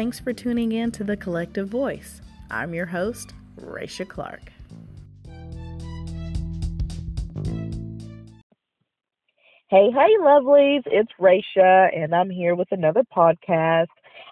Thanks for tuning in to The Collective Voice. I'm your host, Raisha Clark. Hey, hey, lovelies. It's Raisha, and I'm here with another podcast.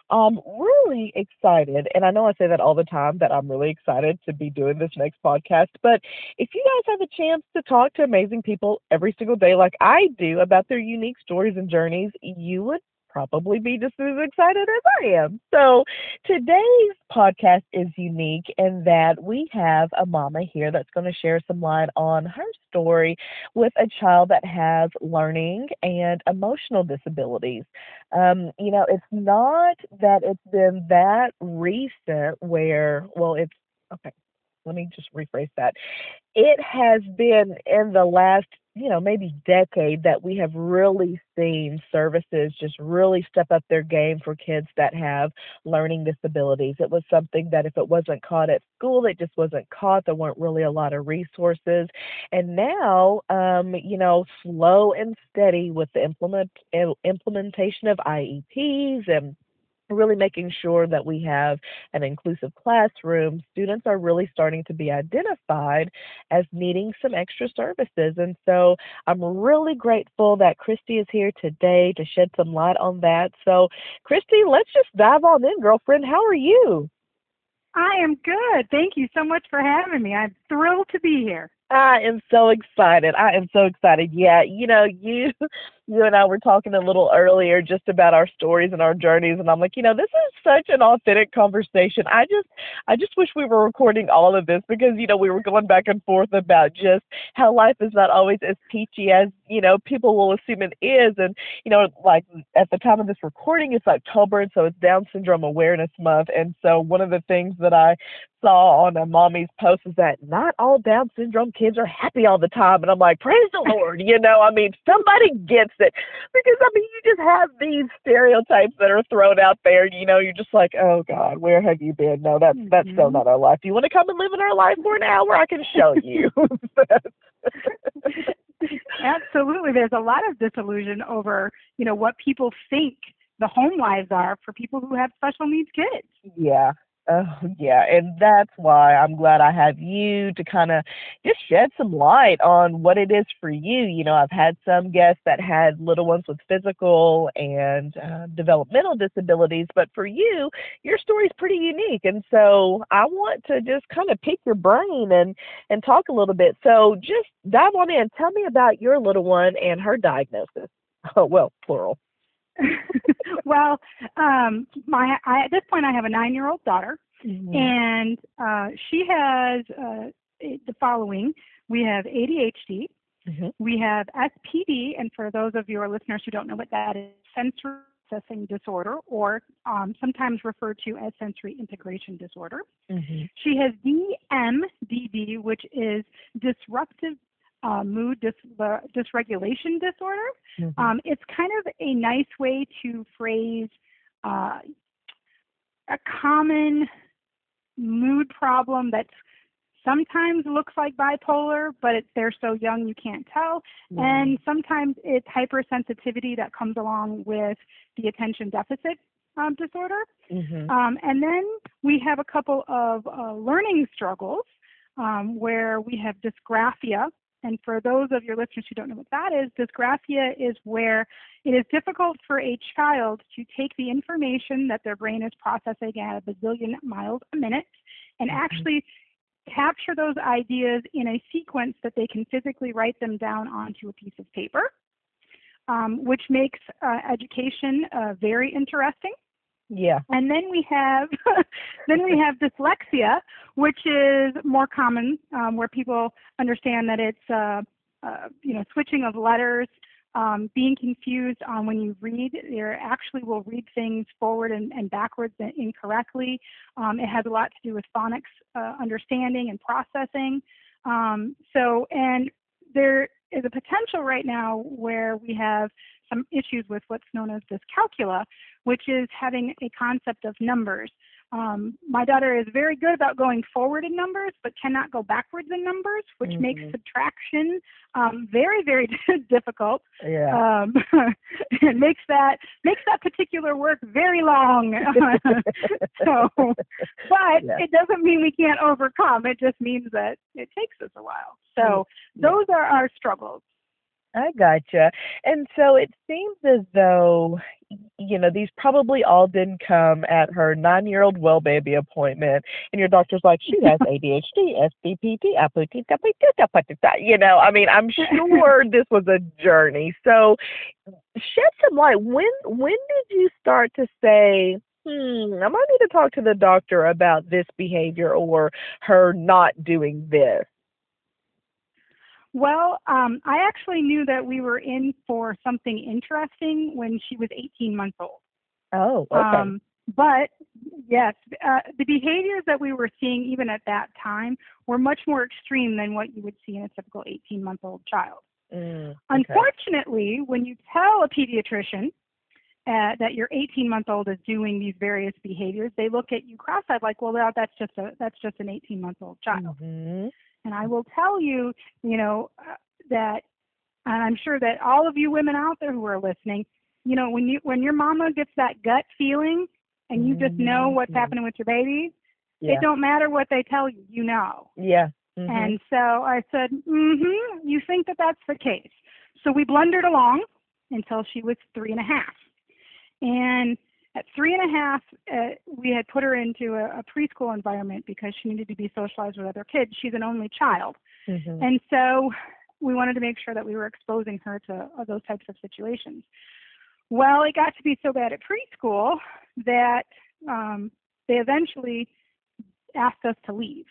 I'm really excited, and I know I say that all the time that I'm really excited to be doing this next podcast. But if you guys have a chance to talk to amazing people every single day, like I do, about their unique stories and journeys, you would probably be just as excited as I am. So today's podcast is unique in that we have a mama here that's going to share some light on her story with a child that has learning and emotional disabilities. Um, you know, it's not that it's been that recent where, well, it's okay. Let me just rephrase that. It has been in the last you know, maybe decade that we have really seen services just really step up their game for kids that have learning disabilities. It was something that if it wasn't caught at school, it just wasn't caught. There weren't really a lot of resources. And now, um, you know, slow and steady with the implement implementation of IEPs and really making sure that we have an inclusive classroom, students are really starting to be identified as needing some extra services. And so I'm really grateful that Kristi is here today to shed some light on that. So, Kristi, let's just dive on in, girlfriend. How are you? I am good. Thank you so much for having me. I'm thrilled to be here. I am so excited. I am so excited. Yeah, you know, you you and I were talking a little earlier just about our stories and our journeys and I'm like, you know, this is such an authentic conversation. I just I just wish we were recording all of this because, you know, we were going back and forth about just how life is not always as peachy as, you know, people will assume it is and, you know, like at the time of this recording it's October and so it's Down syndrome awareness month and so one of the things that I saw on a mommy's post is that not all Down syndrome kids are happy all the time. And I'm like, praise the Lord, you know, I mean, somebody gets it. Because, I mean, you just have these stereotypes that are thrown out there. You know, you're just like, oh, God, where have you been? No, that's, mm-hmm. that's still mm-hmm. not our life. Do you want to come and live in our life for an hour? I can show you. Absolutely. There's a lot of disillusion over, you know, what people think the home lives are for people who have special needs kids. Yeah, Oh, yeah, and that's why I'm glad I have you to kind of just shed some light on what it is for you. You know, I've had some guests that had little ones with physical and uh, developmental disabilities, but for you, your story is pretty unique, and so I want to just kind of pick your brain and and talk a little bit. So just dive on in. Tell me about your little one and her diagnosis. Oh, well, plural. well, um, my I, at this point, I have a nine-year-old daughter, mm-hmm. and uh, she has uh, the following: we have ADHD, mm-hmm. we have SPD, and for those of your listeners who don't know what that is, sensory processing disorder, or um, sometimes referred to as sensory integration disorder. Mm-hmm. She has DMDD, which is disruptive uh, mood dis- uh, dysregulation disorder. Mm-hmm. Um, it's kind of a nice way to phrase uh, a common mood problem that's sometimes looks like bipolar, but it, they're so young you can't tell. Mm-hmm. And sometimes it's hypersensitivity that comes along with the attention deficit um, disorder. Mm-hmm. Um, and then we have a couple of uh, learning struggles um, where we have dysgraphia, and for those of your listeners who don't know what that is, dysgraphia is where it is difficult for a child to take the information that their brain is processing at a bazillion miles a minute and mm-hmm. actually capture those ideas in a sequence that they can physically write them down onto a piece of paper, um, which makes uh, education uh, very interesting. Yeah. And then we have then we have dyslexia, which is more common, um, where people understand that it's uh, uh, you know switching of letters, um, being confused on when you read. They actually will read things forward and, and backwards and incorrectly. Um, it has a lot to do with phonics uh, understanding and processing. Um, so and there is a potential right now where we have some issues with what's known as dyscalculia, which is having a concept of numbers Um, my daughter is very good about going forward in numbers, but cannot go backwards in numbers, which Mhm. makes subtraction um, very, very difficult. Yeah. Um, it makes that makes that particular work very long. so, but Yeah. it doesn't mean we can't overcome. It just means that it takes us a while. So Yeah. those are our struggles. I gotcha. And so it seems as though, you know, these probably all didn't come at her nine year old well baby appointment. And your doctor's like, she has ADHD, SDPT, you know, I mean, I'm sure this was a journey. So shed some light. When when did you start to say, hmm, I might need to talk to the doctor about this behavior or her not doing this? Well, um, I actually knew that we were in for something interesting when she was 18 months old. Oh, okay. Um, but yes, uh, the behaviors that we were seeing even at that time were much more extreme than what you would see in a typical 18 month old child. Mm, okay. Unfortunately, when you tell a pediatrician uh, that your 18 month old is doing these various behaviors, they look at you cross eyed like, well, that's just a that's just an 18 month old child. Mhm. And I will tell you, you know, uh, that, and I'm sure that all of you women out there who are listening, you know, when you when your mama gets that gut feeling, and you just know what's Mhm. happening with your baby, Yeah. it don't matter what they tell you, you know. Yeah. Mhm. And so I said, mm-hmm, you think that that's the case. So we blundered along until she was three and a half. And at three and a half, uh, we had put her into a, a preschool environment because she needed to be socialized with other kids. She's an only child. Mhm. And so we wanted to make sure that we were exposing her to uh, those types of situations. Well, it got to be so bad at preschool that um, they eventually asked us to leave.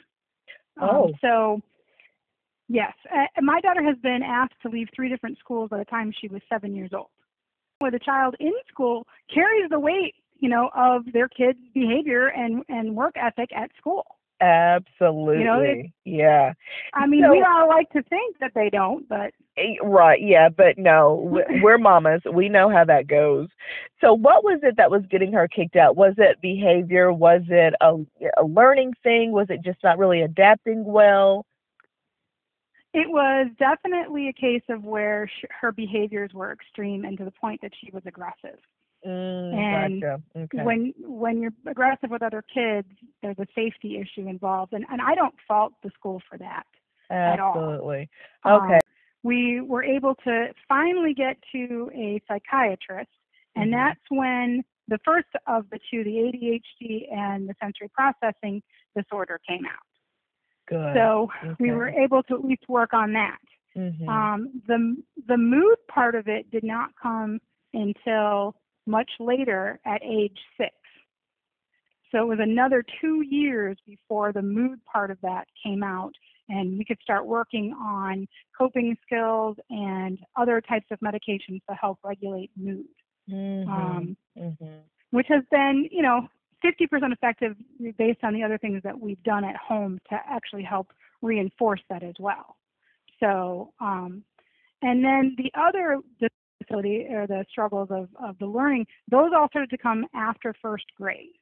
Um, Oh. so, yes, uh, my daughter has been asked to leave three different schools by the time she was seven years old. Where the child in school carries the weight, you know, of their kid's behavior and and work ethic at school. Absolutely. You know, yeah. I mean, So- we all like to think that they don't, but Eh, Right. Yeah. But no, we're mamas. We know how that goes. So, what was it that was getting her kicked out? Was it behavior? Was it a, a learning thing? Was it just not really adapting well? It was definitely a case of where sh- her behaviors were extreme and to the point that she was aggressive. Mm, And gotcha. Okay. When when you're aggressive with other kids, there's a safety issue involved, and and I don't fault the school for that. at all. Absolutely. Um, Okay. we were able to finally get to a psychiatrist, and Mhm. that's when the first of the two, the ADHD and the sensory processing disorder, came out. Good. So we were able to at least work on that. Mhm. Um, the the mood part of it did not come until much later at age six. So it was another two years before the mood part of that came out, and we could start working on coping skills and other types of medications to help regulate mood, Mhm. um, Mhm. which has been, you know, 50% effective based on the other things that we've done at home to actually help reinforce that as well. So, um, and then the other disability or the struggles of, of the learning, those all started to come after first grade.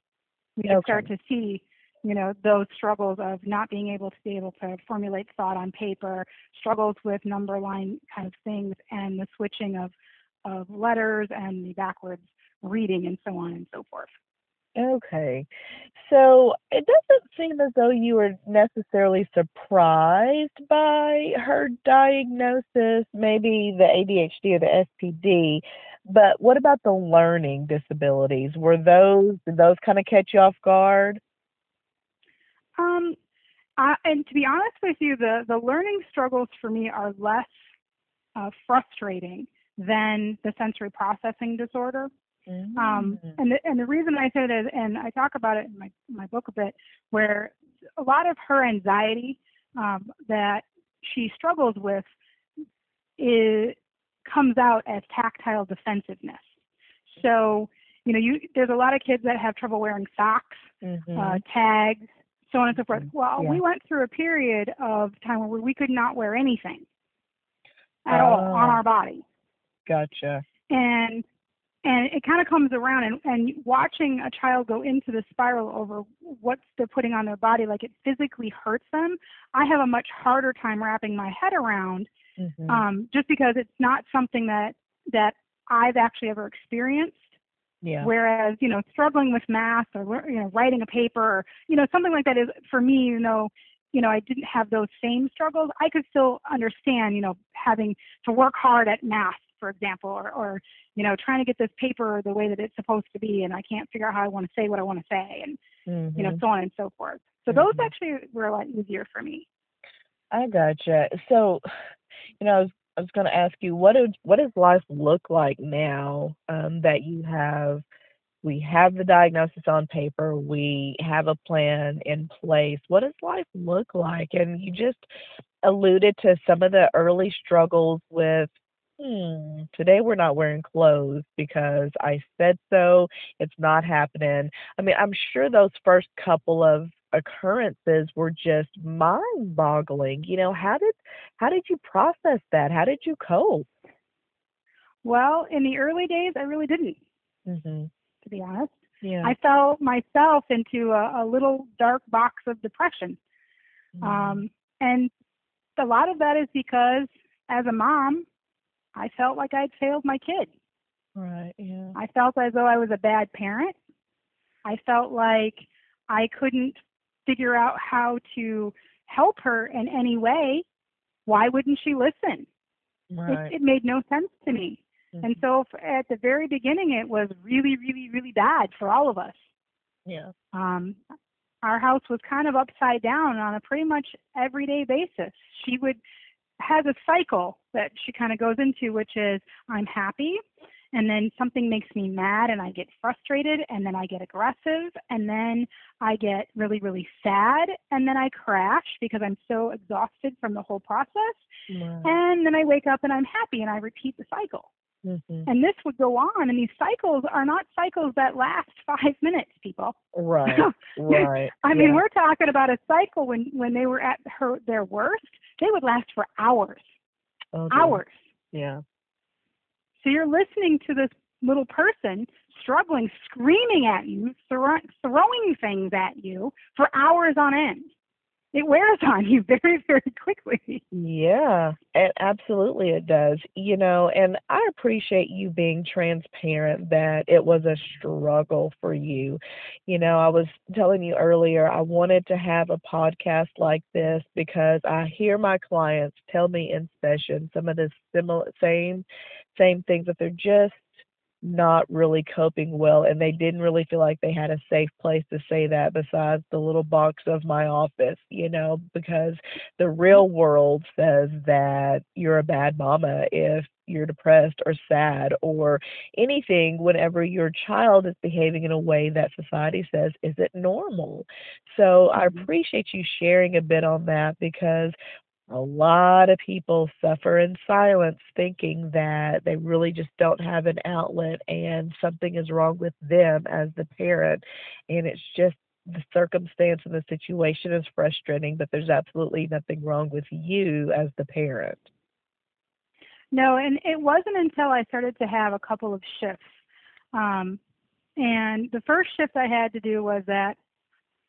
We Okay. start to see, you know, those struggles of not being able to be able to formulate thought on paper, struggles with number line kind of things, and the switching of, of letters and the backwards reading and so on and so forth. Okay. So it doesn't seem as though you were necessarily surprised by her diagnosis, maybe the ADHD or the SPD, but what about the learning disabilities? Were those did those kind of catch you off guard? Um, I, and to be honest with you, the, the learning struggles for me are less uh, frustrating than the sensory processing disorder. Um, Mm. and the and the reason I say that, and I talk about it in my my book a bit, where a lot of her anxiety um, that she struggles with is comes out as tactile defensiveness. So you know, you there's a lot of kids that have trouble wearing socks, Mhm. uh, tags, so on and so forth. Well, Yeah. we went through a period of time where we could not wear anything at all on Oh. our body Gotcha. and and it kind of comes around and, and watching a child go into the spiral over what they're putting on their body like it physically hurts them i have a much harder time wrapping my head around Mhm. um, just because it's not something that that i've actually ever experienced yeah. whereas you know struggling with math or you know writing a paper or you know something like that is for me you know you know i didn't have those same struggles i could still understand you know having to work hard at math for example or or you know trying to get this paper the way that it's supposed to be and i can't figure out how i want to say what i want to say and you know Mhm. so on and so forth so those Mhm. actually were a lot easier for me I gotcha. So, you know, I was I was going to ask you, what did what does life look like now um, that you have? We have the diagnosis on paper. We have a plan in place. What does life look like? And you just alluded to some of the early struggles with. Hmm, today we're not wearing clothes because I said so. It's not happening. I mean, I'm sure those first couple of occurrences were just mind boggling. You know, how did how did you process that? How did you cope? well in the early days i really didn't Mhm. to be honest Yeah. i fell myself into a, a little dark box of depression Mhm. Um, and a lot of that is because as a mom, I felt like I'd failed my kid. right. Yeah. I felt as though I was a bad parent. I felt like I couldn't figure out how to help her in any way. Why wouldn't she listen? Right. It, it made no sense to me. And Mhm. so at the very beginning, it was really, really, really bad for all of us. yeah. um, our house was kind of upside down on a pretty much everyday basis. She would has a cycle that she kind of goes into, which is I'm happy, and then something makes me mad, and I get frustrated, and then I get aggressive, and then I get really, really sad, and then I crash because I'm so exhausted from the whole process, Right. and then I wake up and I'm happy, and I repeat the cycle. Mhm. And this would go on, and these cycles are not cycles that last five minutes, people. Right. Right. I mean, yeah. we're talking about a cycle when when they were at her their worst, they would last for hours, Oh, hours. Yeah. So you're listening to this little person struggling, screaming at you, throw, throwing things at you for hours on end. It wears on you very, very quickly. Yeah, and absolutely it does. You know, and I appreciate you being transparent that it was a struggle for you. You know, I was telling you earlier, I wanted to have a podcast like this because I hear my clients tell me in session some of the similar same same things that they're just not really coping well and they didn't really feel like they had a safe place to say that besides the little box of my office you know because the real world says that you're a bad mama if you're depressed or sad or anything whenever your child is behaving in a way that society says isn't normal so i Mhm. appreciate you sharing a bit on that because a lot of people suffer in silence thinking that they really just don't have an outlet and something is wrong with them as the parent and it's just the circumstance and the situation is frustrating but there's absolutely nothing wrong with you as the parent No, and it wasn't until I started to have a couple of shifts. Um, and the first shift I had to do was that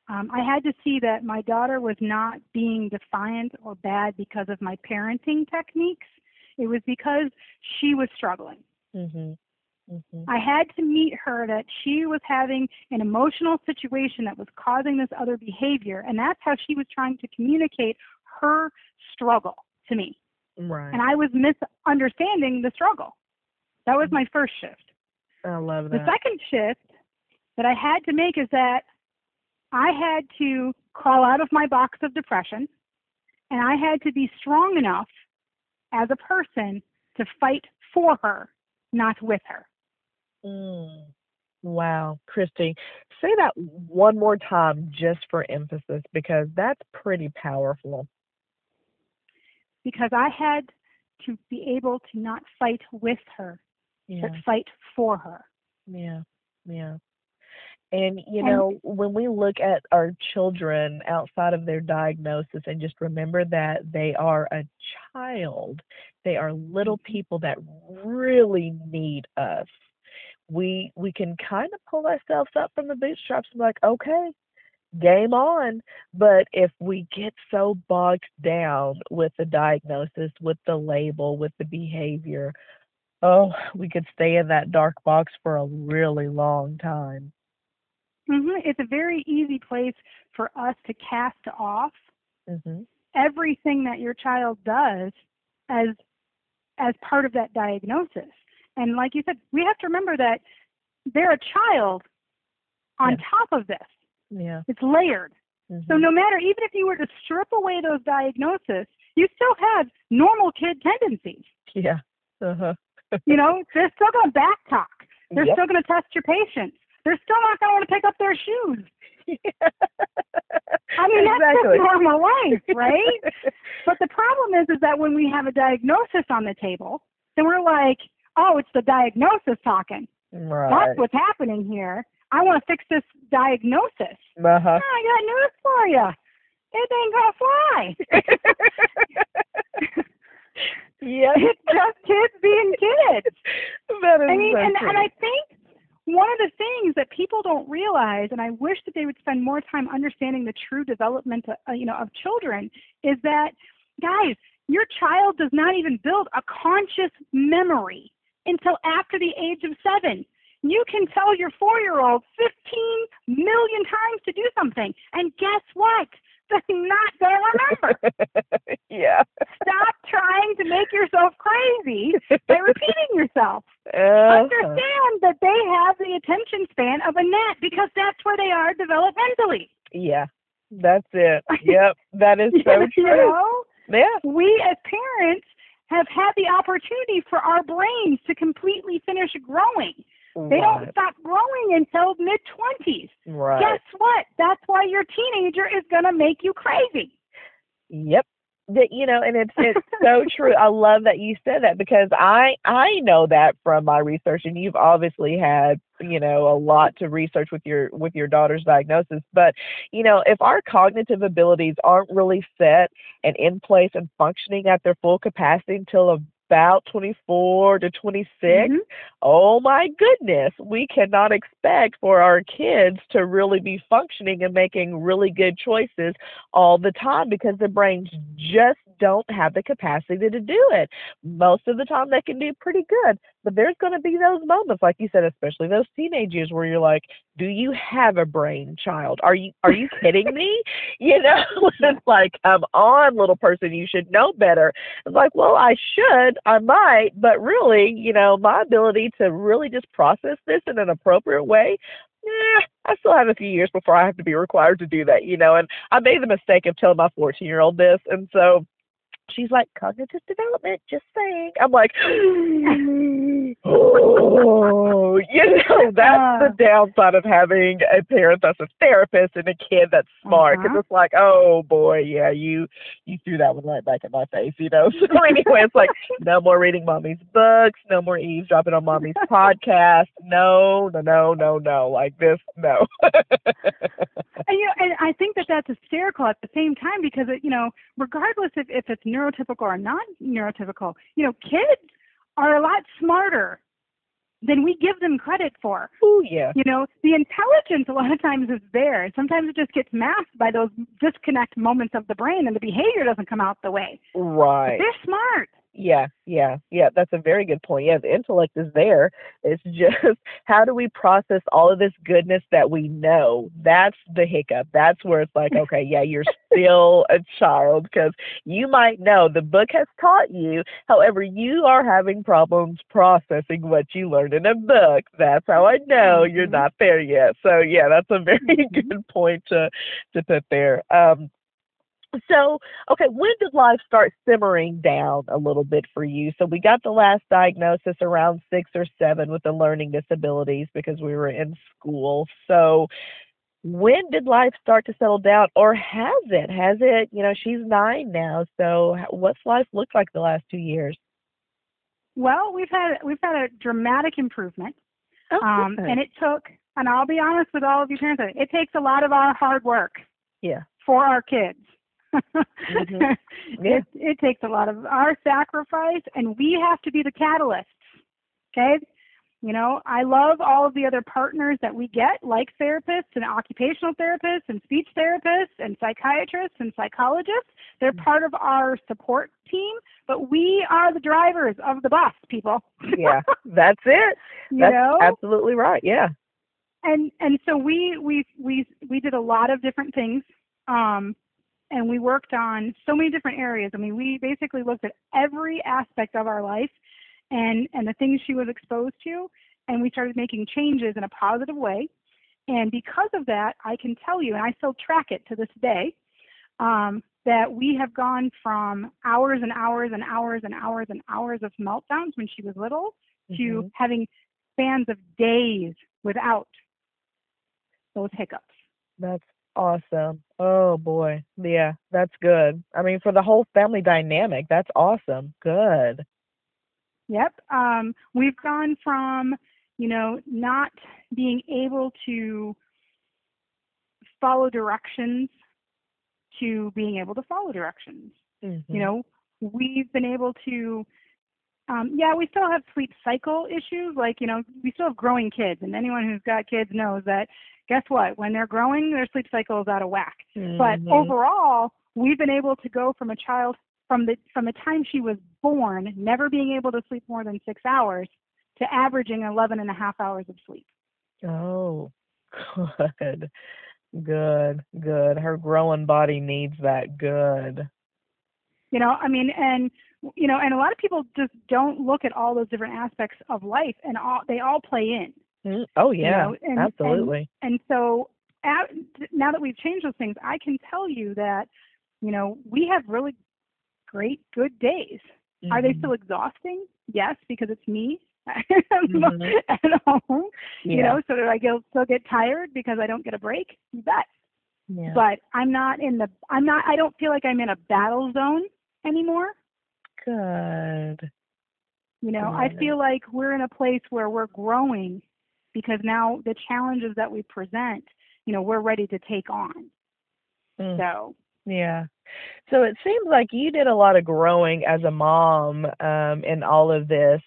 um, I had to see that my daughter was not being defiant or bad because of my parenting techniques. It was because she was struggling. mhm mhm I had to meet her that she was having an emotional situation that was causing this other behavior, and that's how she was trying to communicate her struggle to me. right And I was misunderstanding the struggle. That was my first shift. i love that. The second shift that I had to make is that I had to crawl out of my box of depression and I had to be strong enough as a person to fight for her, not with her. Mm. Wow, Kristi, say that one more time just for emphasis because that's pretty powerful. Because I had to be able to not fight with her, Yeah, but fight for her. yeah, yeah. And you know, when we look at our children outside of their diagnosis and just remember that they are a child, they are little mm-hmm. people that really need us. we we can kind of pull ourselves up from the bootstraps and be like, okay, game on. But if we get so bogged down with the diagnosis, with the label, with the behavior, oh, we could stay in that dark box for a really long time. Hmm It's a very easy place for us to cast off hmm everything that your child does as as part of that diagnosis. And like you said, we have to remember that they're a child on Yeah. top of this. Yeah. It's layered. So mhm. no matter even if you were to strip away those diagnoses, you still have normal kid tendencies. Yeah. Uh-huh. You know, they're still going to back talk. They're Yep. still going to test your patience. They're still not going to want to pick up their shoes. I mean, that's exactly. just normal life, right? But the problem is, is that when we have a diagnosis on the table, then we're like, oh, it's the diagnosis talking. right. That's what's happening here. I want to fix this diagnosis. Uh-huh. Oh, I got news for you. It ain't gonna fly. yeah. it's just kids being kids. That is I mean, so and, true. and I think one of the things that people don't realize, and I wish that they would spend more time understanding the true development, uh, you know, of children, is that, guys, your child does not even build a conscious memory until after the age of seven. You can tell your four-year-old 15 million times to do something, and guess what? Not going to remember. yeah. Stop trying to make yourself crazy by repeating yourself Uh-huh. understand that they have the attention span of a gnat because that's where they are developmentally. Yeah. That's it. Yep. That is so you true. know, Yeah. we as parents have had the opportunity for our brains to completely finish growing. Oh, they don't stop growing until mid twenties. Right. Guess what? That's why your teenager is gonna make you crazy. Yep. That you know, and it's it's so true. I love that you said that because I I know that from my research, and you've obviously had you know a lot to research with your with your daughter's diagnosis. But you know, if our cognitive abilities aren't really set and in place and functioning at their full capacity until about 24 to 26, Mhm. oh my goodness, we cannot expect for our kids to really be functioning and making really good choices all the time because their brains just don't have the capacity to do it. Most of the time, they can do pretty good, but there's going to be those moments, like you said, especially those teenage years where you're like, "Do you have a brain, child? Are you are you kidding me?" You know, it's like, "Come on, little person, you should know better." It's like, "Well, I should, I might, but really, you know, my ability to really just process this in an appropriate way." Eh, I still have a few years before I have to be required to do that, you know. And I made the mistake of telling my 14 year old this, and so she's like, cognitive development, just saying. I'm like, oh, you know, that's the downside of having a parent that's a therapist and a kid that's smart. Because Uh-huh. it's like, oh boy, yeah, you you threw that one right back in my face, you know. So anyway, it's like, no more reading mommy's books, no more eavesdropping on mommy's podcast. No, no, no, no, no. Like this, no. And, you know, and I think that that's hysterical at the same time because it, you know, regardless if if it's neurotypical or not neurotypical, you know, kids are a lot smarter than we give them credit for. oh yeah. You know, the intelligence a lot of times is there, sometimes it just gets masked by those disconnect moments of the brain, and the behavior doesn't come out the way. But Right. they're smart. Yeah, yeah, yeah. That's a very good point. Yeah, the intellect is there. It's just how do we process all of this goodness that we know? That's the hiccup. That's where it's like, okay, yeah, you're still a child because you might know the book has taught you. However, you are having problems processing what you learned in a book. That's how I know you're Mhm. not there yet. So yeah, that's a very good point to to put there. Um, so, okay, when did life start simmering down a little bit for you? So, we got the last diagnosis around six or seven with the learning disabilities because we were in school. So, when did life start to settle down, or has it? Has it, you know, she's nine now. So, what's life looked like the last two years? Well, we've had we've had a dramatic improvement, Oh, um, and it took. And I'll be honest with all of you parents, it takes a lot of our hard work yeah. for our kids. Mhm. Yeah. it, it takes a lot of our sacrifice, and we have to be the catalysts. Okay, You know, I love all of the other partners that we get, like therapists and occupational therapists and speech therapists and psychiatrists and psychologists. They're Mm-hmm. part of our support team, but we are the drivers of the bus, people. Yeah, that's it. you That's know? absolutely right. Yeah. and and so we we we we did a lot of different things um and we worked on so many different areas i mean we basically looked at every aspect of our life and and the things she was exposed to and we started making changes in a positive way and because of that i can tell you and i still track it to this day um that we have gone from hours and hours and hours and hours and hours of meltdowns when she was little to Mhm. having spans of days without those hiccups. That's awesome. Oh boy. Yeah, that's good. I mean, for the whole family dynamic, that's awesome. Good. Yep. Um, we've gone from, you know, not being able to follow directions to being able to follow directions. Mhm. You know, we've been able to, um, yeah, we still have sleep cycle issues. Like, you know, we still have growing kids, and anyone who's got kids knows that. Guess what? When they're growing, their sleep cycle is out of whack. But Mhm. overall, we've been able to go from a child from the from the time she was born, never being able to sleep more than six hours, to averaging 11 and a half hours of sleep. Oh, good. Good. Good. Her growing body needs that. Good. You know, I mean, and you know, and a lot of people just don't look at all those different aspects of life, and all they all play in. Mm, Oh yeah, know, and- absolutely. And so, at, now that we've changed those things, I can tell you that, you know, we have really great, good days. Are they Mhm. still exhausting? Yes, because it's me Mhm. at home. You know, so that I get, still get tired because I don't get a break? You bet. Yeah. But I'm not in the. I'm not. I don't feel like I'm in a battle zone anymore. Good. You know, I Good. feel like we're in a place where we're growing because now the challenges that we present, you know, we're ready to take on. Mm. So Yeah. So it seems like you did a lot of growing as a mom um, in all of this.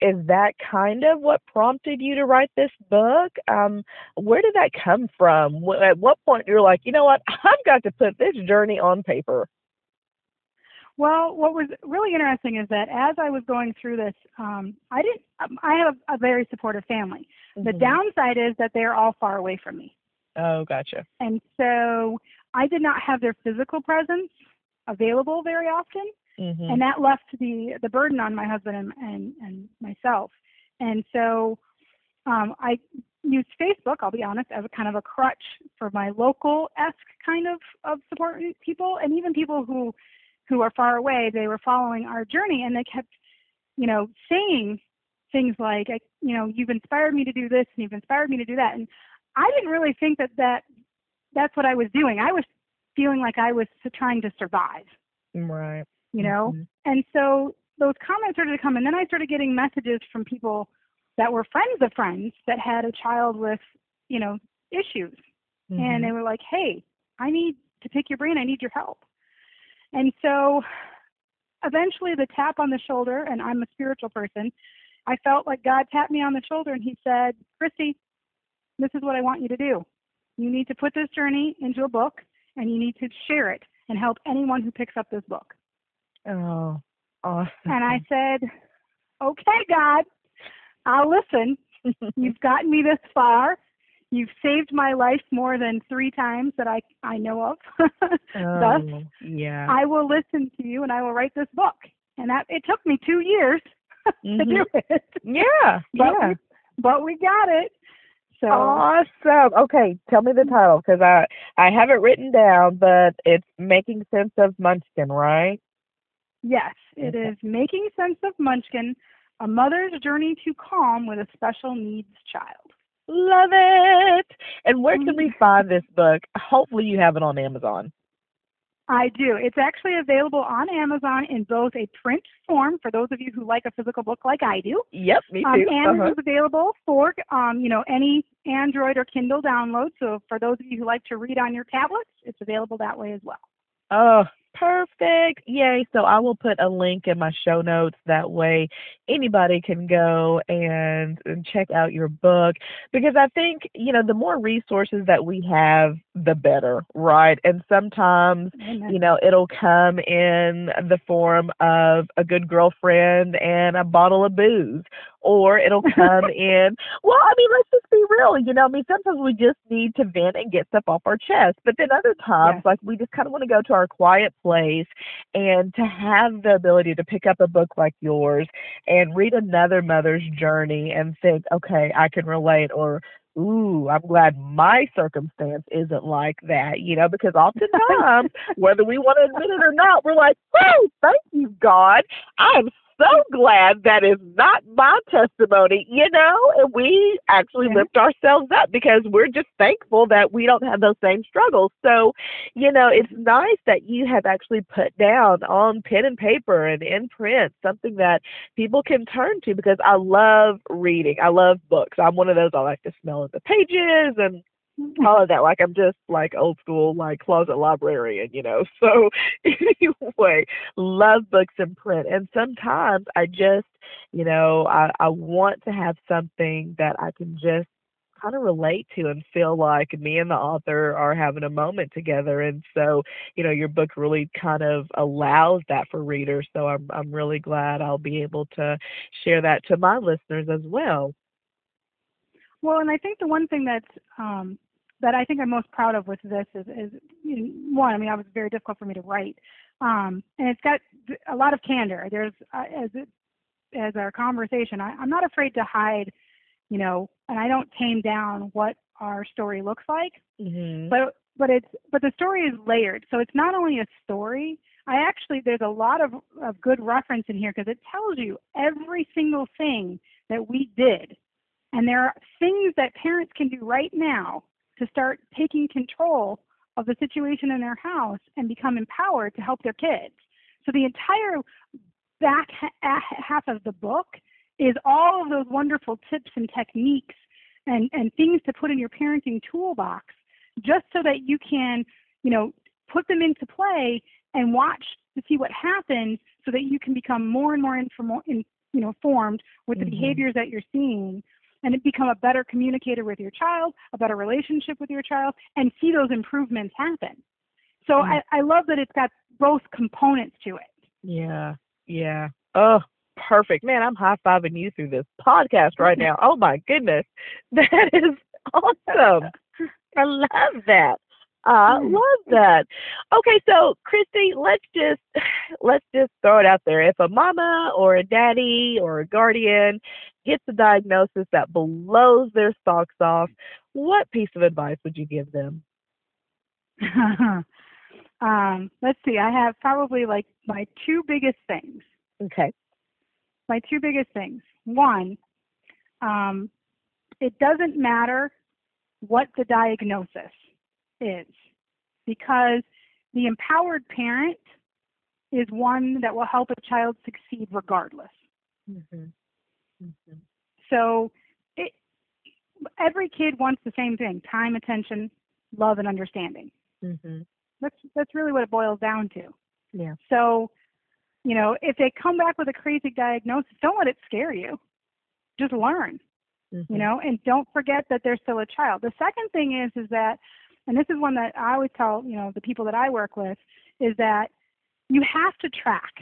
Is that kind of what prompted you to write this book? Um, where did that come from? At what point you're like, you know what, I've got to put this journey on paper. Well, what was really interesting is that as I was going through this, um, I didn't. Um, I have a, very supportive family. The Mhm. downside is that they're all far away from me, Oh, gotcha. and so I did not have their physical presence available very often, hmm and that left the the burden on my husband and and, and myself. And so um, I used Facebook. I'll be honest, as a kind of a crutch for my local esque kind of of support people, and even people who who are far away. They were following our journey, and they kept, you know, saying things like, I, you know, you've inspired me to do this, and you've inspired me to do that. And I didn't really think that that that's what I was doing. I was feeling like I was trying to survive, Right. you know. Mhm. And so those comments started to come, and then I started getting messages from people that were friends of friends that had a child with, you know, issues, and Mhm. they were like, "Hey, I need to pick your brain. I need your help." And so, eventually, the tap on the shoulder, and I'm a spiritual person. I felt like God tapped me on the shoulder, and He said, "Kristi, this is what I want you to do. You need to put this journey into a book, and you need to share it and help anyone who picks up this book." Oh, awesome. And I said, okay, God, I'll listen. You've gotten me this far. You've saved my life more than three times that I, I know of. Thus, oh, yeah. I will listen to you and I will write this book. And that it took me two years to do it. yeah. But, Mm-hmm. yeah. we, but we got it. So Awesome. Okay, tell me the title because I I have it written down, but it's making sense of Munchkin, right? yes, it Okay. is Making Sense of Munchkin, a mother's journey to calm with a special needs child. Love it. And where can Mm-hmm. we find this book? Hopefully, you have it on Amazon. I do. It's actually available on Amazon in both a print form for those of you who like a physical book like I do, Yep, me um, too. and Uh-huh. it is available for um, you know any Android or Kindle download. So for those of you who like to read on your tablets, it's available that way as well. Oh, Perfect. Yay. So I will put a link in my show notes. That way anybody can go and, and check out your book because I think, you know, the more resources that we have, the better, right? And sometimes, you know, it'll come in the form of a good girlfriend and a bottle of booze or it'll come in. Well, I mean, let's just be real. You know, I mean, sometimes we just need to vent and get stuff off our chest. But then other times, Yes. like we just kind of want to go to our quiet place and to have the ability to pick up a book like yours and read another mother's journey and think, okay, I can relate or Ooh, I'm glad my circumstance isn't like that, you know, because oftentimes, whether we want to admit it or not, we're like, oh, thank you, God. I'm so glad that is not my testimony, you know, and we actually lift ourselves up because we're just thankful that we don't have those same struggles. So, you know, it's nice that you have actually put down on pen and paper and in print something that people can turn to because I love reading. I love books. I'm one of those I like to smell of the pages and all of that. Like I'm just like old school, like closet librarian, you know. So anyway, love books in print. And sometimes I just, you know, I, I want to have something that I can just kind of relate to and feel like me and the author are having a moment together. And so, you know, your book really kind of allows that for readers. So I'm I'm really glad I'll be able to share that to my listeners as well. Well, and I think the one thing that's um, that I think I'm most proud of with this is, is you know, one. I mean, it was very difficult for me to write, um, and it's got a lot of candor. There's uh, as it, as our conversation, I, I'm not afraid to hide, you know, and I don't tame down what our story looks like. Mm-hmm. But but it's but the story is layered, so it's not only a story. I actually there's a lot of of good reference in here because it tells you every single thing that we did and there are things that parents can do right now to start taking control of the situation in their house and become empowered to help their kids. So the entire back ha- half of the book is all of those wonderful tips and techniques and, and things to put in your parenting toolbox just so that you can, you know, put them into play and watch to see what happens so that you can become more and more inform- in, you know, formed with the Mhm. behaviors that you're seeing and become a better communicator with your child, a better relationship with your child, and see those improvements happen. So Mm. I, I love that it's got both components to it. Yeah, yeah. Oh, perfect. Man, I'm high fiving you through this podcast right now. Oh my goodness. That is awesome. I love that. I Mm. love that. Okay, so Kristi, let's just let's just throw it out there. If a mama or a daddy or a guardian gets a diagnosis that blows their socks off, what piece of advice would you give them? um, let's see, I have probably like my two biggest things. Okay. My two biggest things. One, um, it doesn't matter what the diagnosis is because the empowered parent is one that will help a child succeed regardless. Mm-hmm. Mm-hmm. So it, every kid wants the same thing time, attention, love, and understanding. Mm-hmm. That's, that's really what it boils down to. Yeah. So, you know, if they come back with a crazy diagnosis, don't let it scare you. Just learn, Mm-hmm. you know, and don't forget that they're still a child. The second thing is, is that, and this is one that I always tell, you know, the people that I work with, is that you have to track.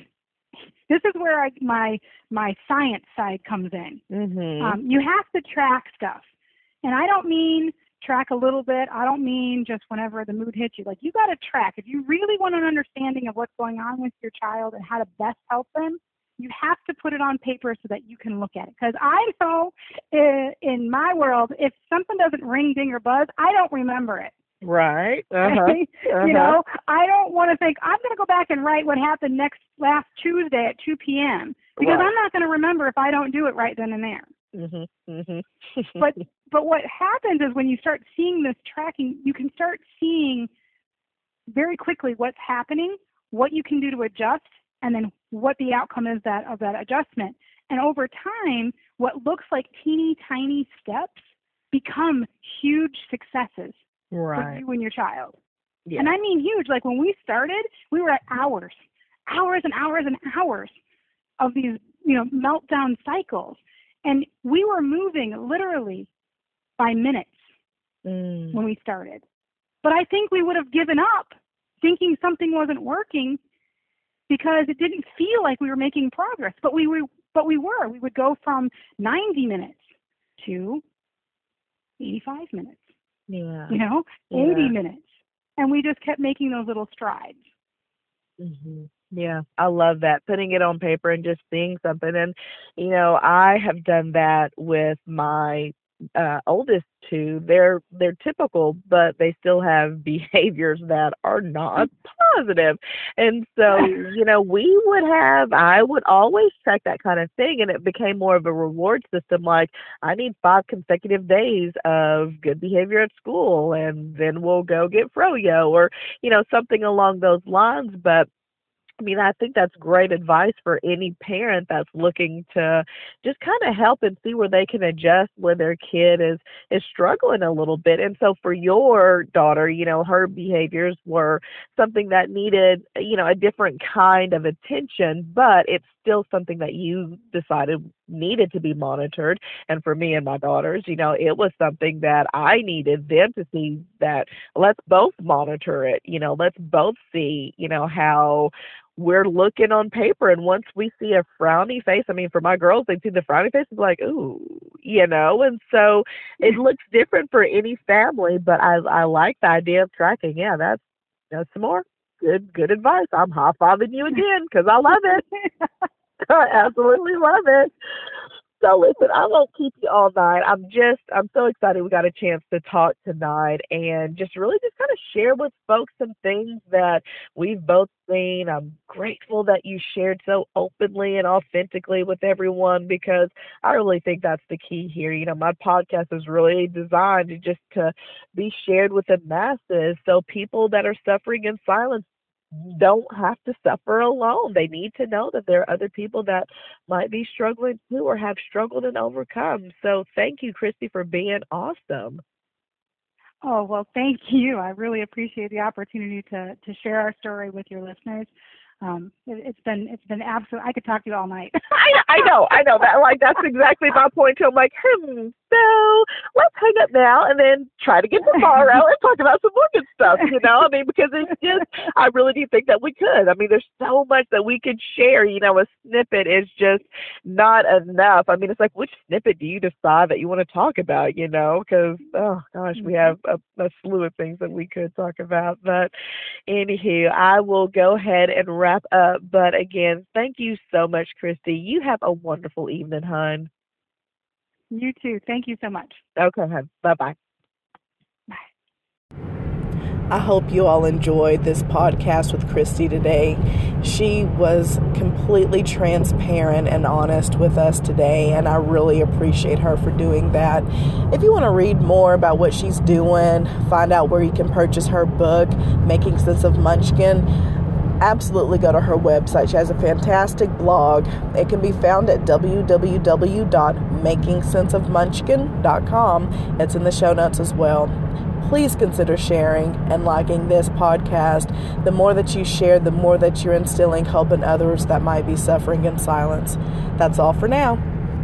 This is where I, my my science side comes in. Mm-hmm. Um, you have to track stuff, and I don't mean track a little bit. I don't mean just whenever the mood hits you. Like you got to track. If you really want an understanding of what's going on with your child and how to best help them, you have to put it on paper so that you can look at it. Because I know in, in my world, if something doesn't ring, ding, or buzz, I don't remember it. Right. Uh-huh. Uh-huh. You know, I don't want to think I'm going to go back and write what happened next last Tuesday at 2 p.m. because Right. I'm not going to remember if I don't do it right then and there. Mm-hmm. Mm-hmm. But but what happens is when you start seeing this tracking, you can start seeing very quickly what's happening, what you can do to adjust, and then what the outcome is that of that adjustment. And over time, what looks like teeny tiny steps become huge successes for right. you and your child. Yeah. And I mean huge. Like when we started, we were at hours, hours and hours and hours of these, you know, meltdown cycles. And we were moving literally by minutes Mm. when we started. But I think we would have given up thinking something wasn't working because it didn't feel like we were making progress. But we were but we were. We would go from 90 minutes to 85 minutes, Yeah. you know, Yeah. 80 minutes. And we just kept making those little strides. hmm Yeah, I love that. Putting it on paper and just seeing something. And, you know, I have done that with my uh, oldest two. They're they're typical, but they still have behaviors that are not positive. And so, you know, we would have I would always track that kind of thing, and it became more of a reward system. Like I need five consecutive days of good behavior at school, and then we'll go get froyo or you know something along those lines. But I mean, I think that's great advice for any parent that's looking to just kind of help and see where they can adjust when their kid is is struggling a little bit. And so for your daughter, you know, her behaviors were something that needed, you know, a different kind of attention, but it's still something that you decided needed to be monitored. And for me and my daughters, you know, it was something that I needed them to see that let's both monitor it, you know, let's both see, you know, how we're looking on paper. And once we see a frowny face i mean for my girls they see the frowny face it's like ooh you know? And so it looks different for any family but i i like the idea of tracking. Yeah that's that's some more good good advice. I'm high fiving you again because i love it i absolutely love it so listen, I won't keep you all night. I'm just I'm so excited we got a chance to talk tonight and just really just kind of share with folks some things that we've both seen. I'm grateful that you shared so openly and authentically with everyone because I really think that's the key here. You know, my podcast is really designed to just to be shared with the masses so people that are suffering in silence don't have to suffer alone. They need to know that there are other people that might be struggling too or have struggled and overcome. So thank you, Kristi, for being awesome. Oh, well, thank you. I really appreciate the opportunity to, to share our story with your listeners. Um, it, it's been it's been absolute. I could talk to you all night. I, I know, I know that. Like that's exactly my point. Too. I'm like, hmm. So let's hang up now and then try to get tomorrow and talk about some more good stuff. You know, I mean, because it's just, I really do think that we could. I mean, there's so much that we could share. You know, a snippet is just not enough. I mean, it's like which snippet do you decide that you want to talk about? You know, because oh gosh, we have a, a slew of things that we could talk about. But anywho, I will go ahead and wrap up. But again, thank you so much, Kristi. You have a wonderful evening, hon. You too. Thank you so much. Okay, hon. Bye bye. I hope you all enjoyed this podcast with Kristi today. She was completely transparent and honest with us today, and I really appreciate her for doing that. If you want to read more about what she's doing, find out where you can purchase her book, Making Sense of Munchkin, absolutely go to her website. She has a fantastic blog. It can be found at www.makingsenseofmunchkin.com. It's in the show notes as well. Please consider sharing and liking this podcast. The more that you share, the more that you're instilling hope in others that might be suffering in silence. That's all for now.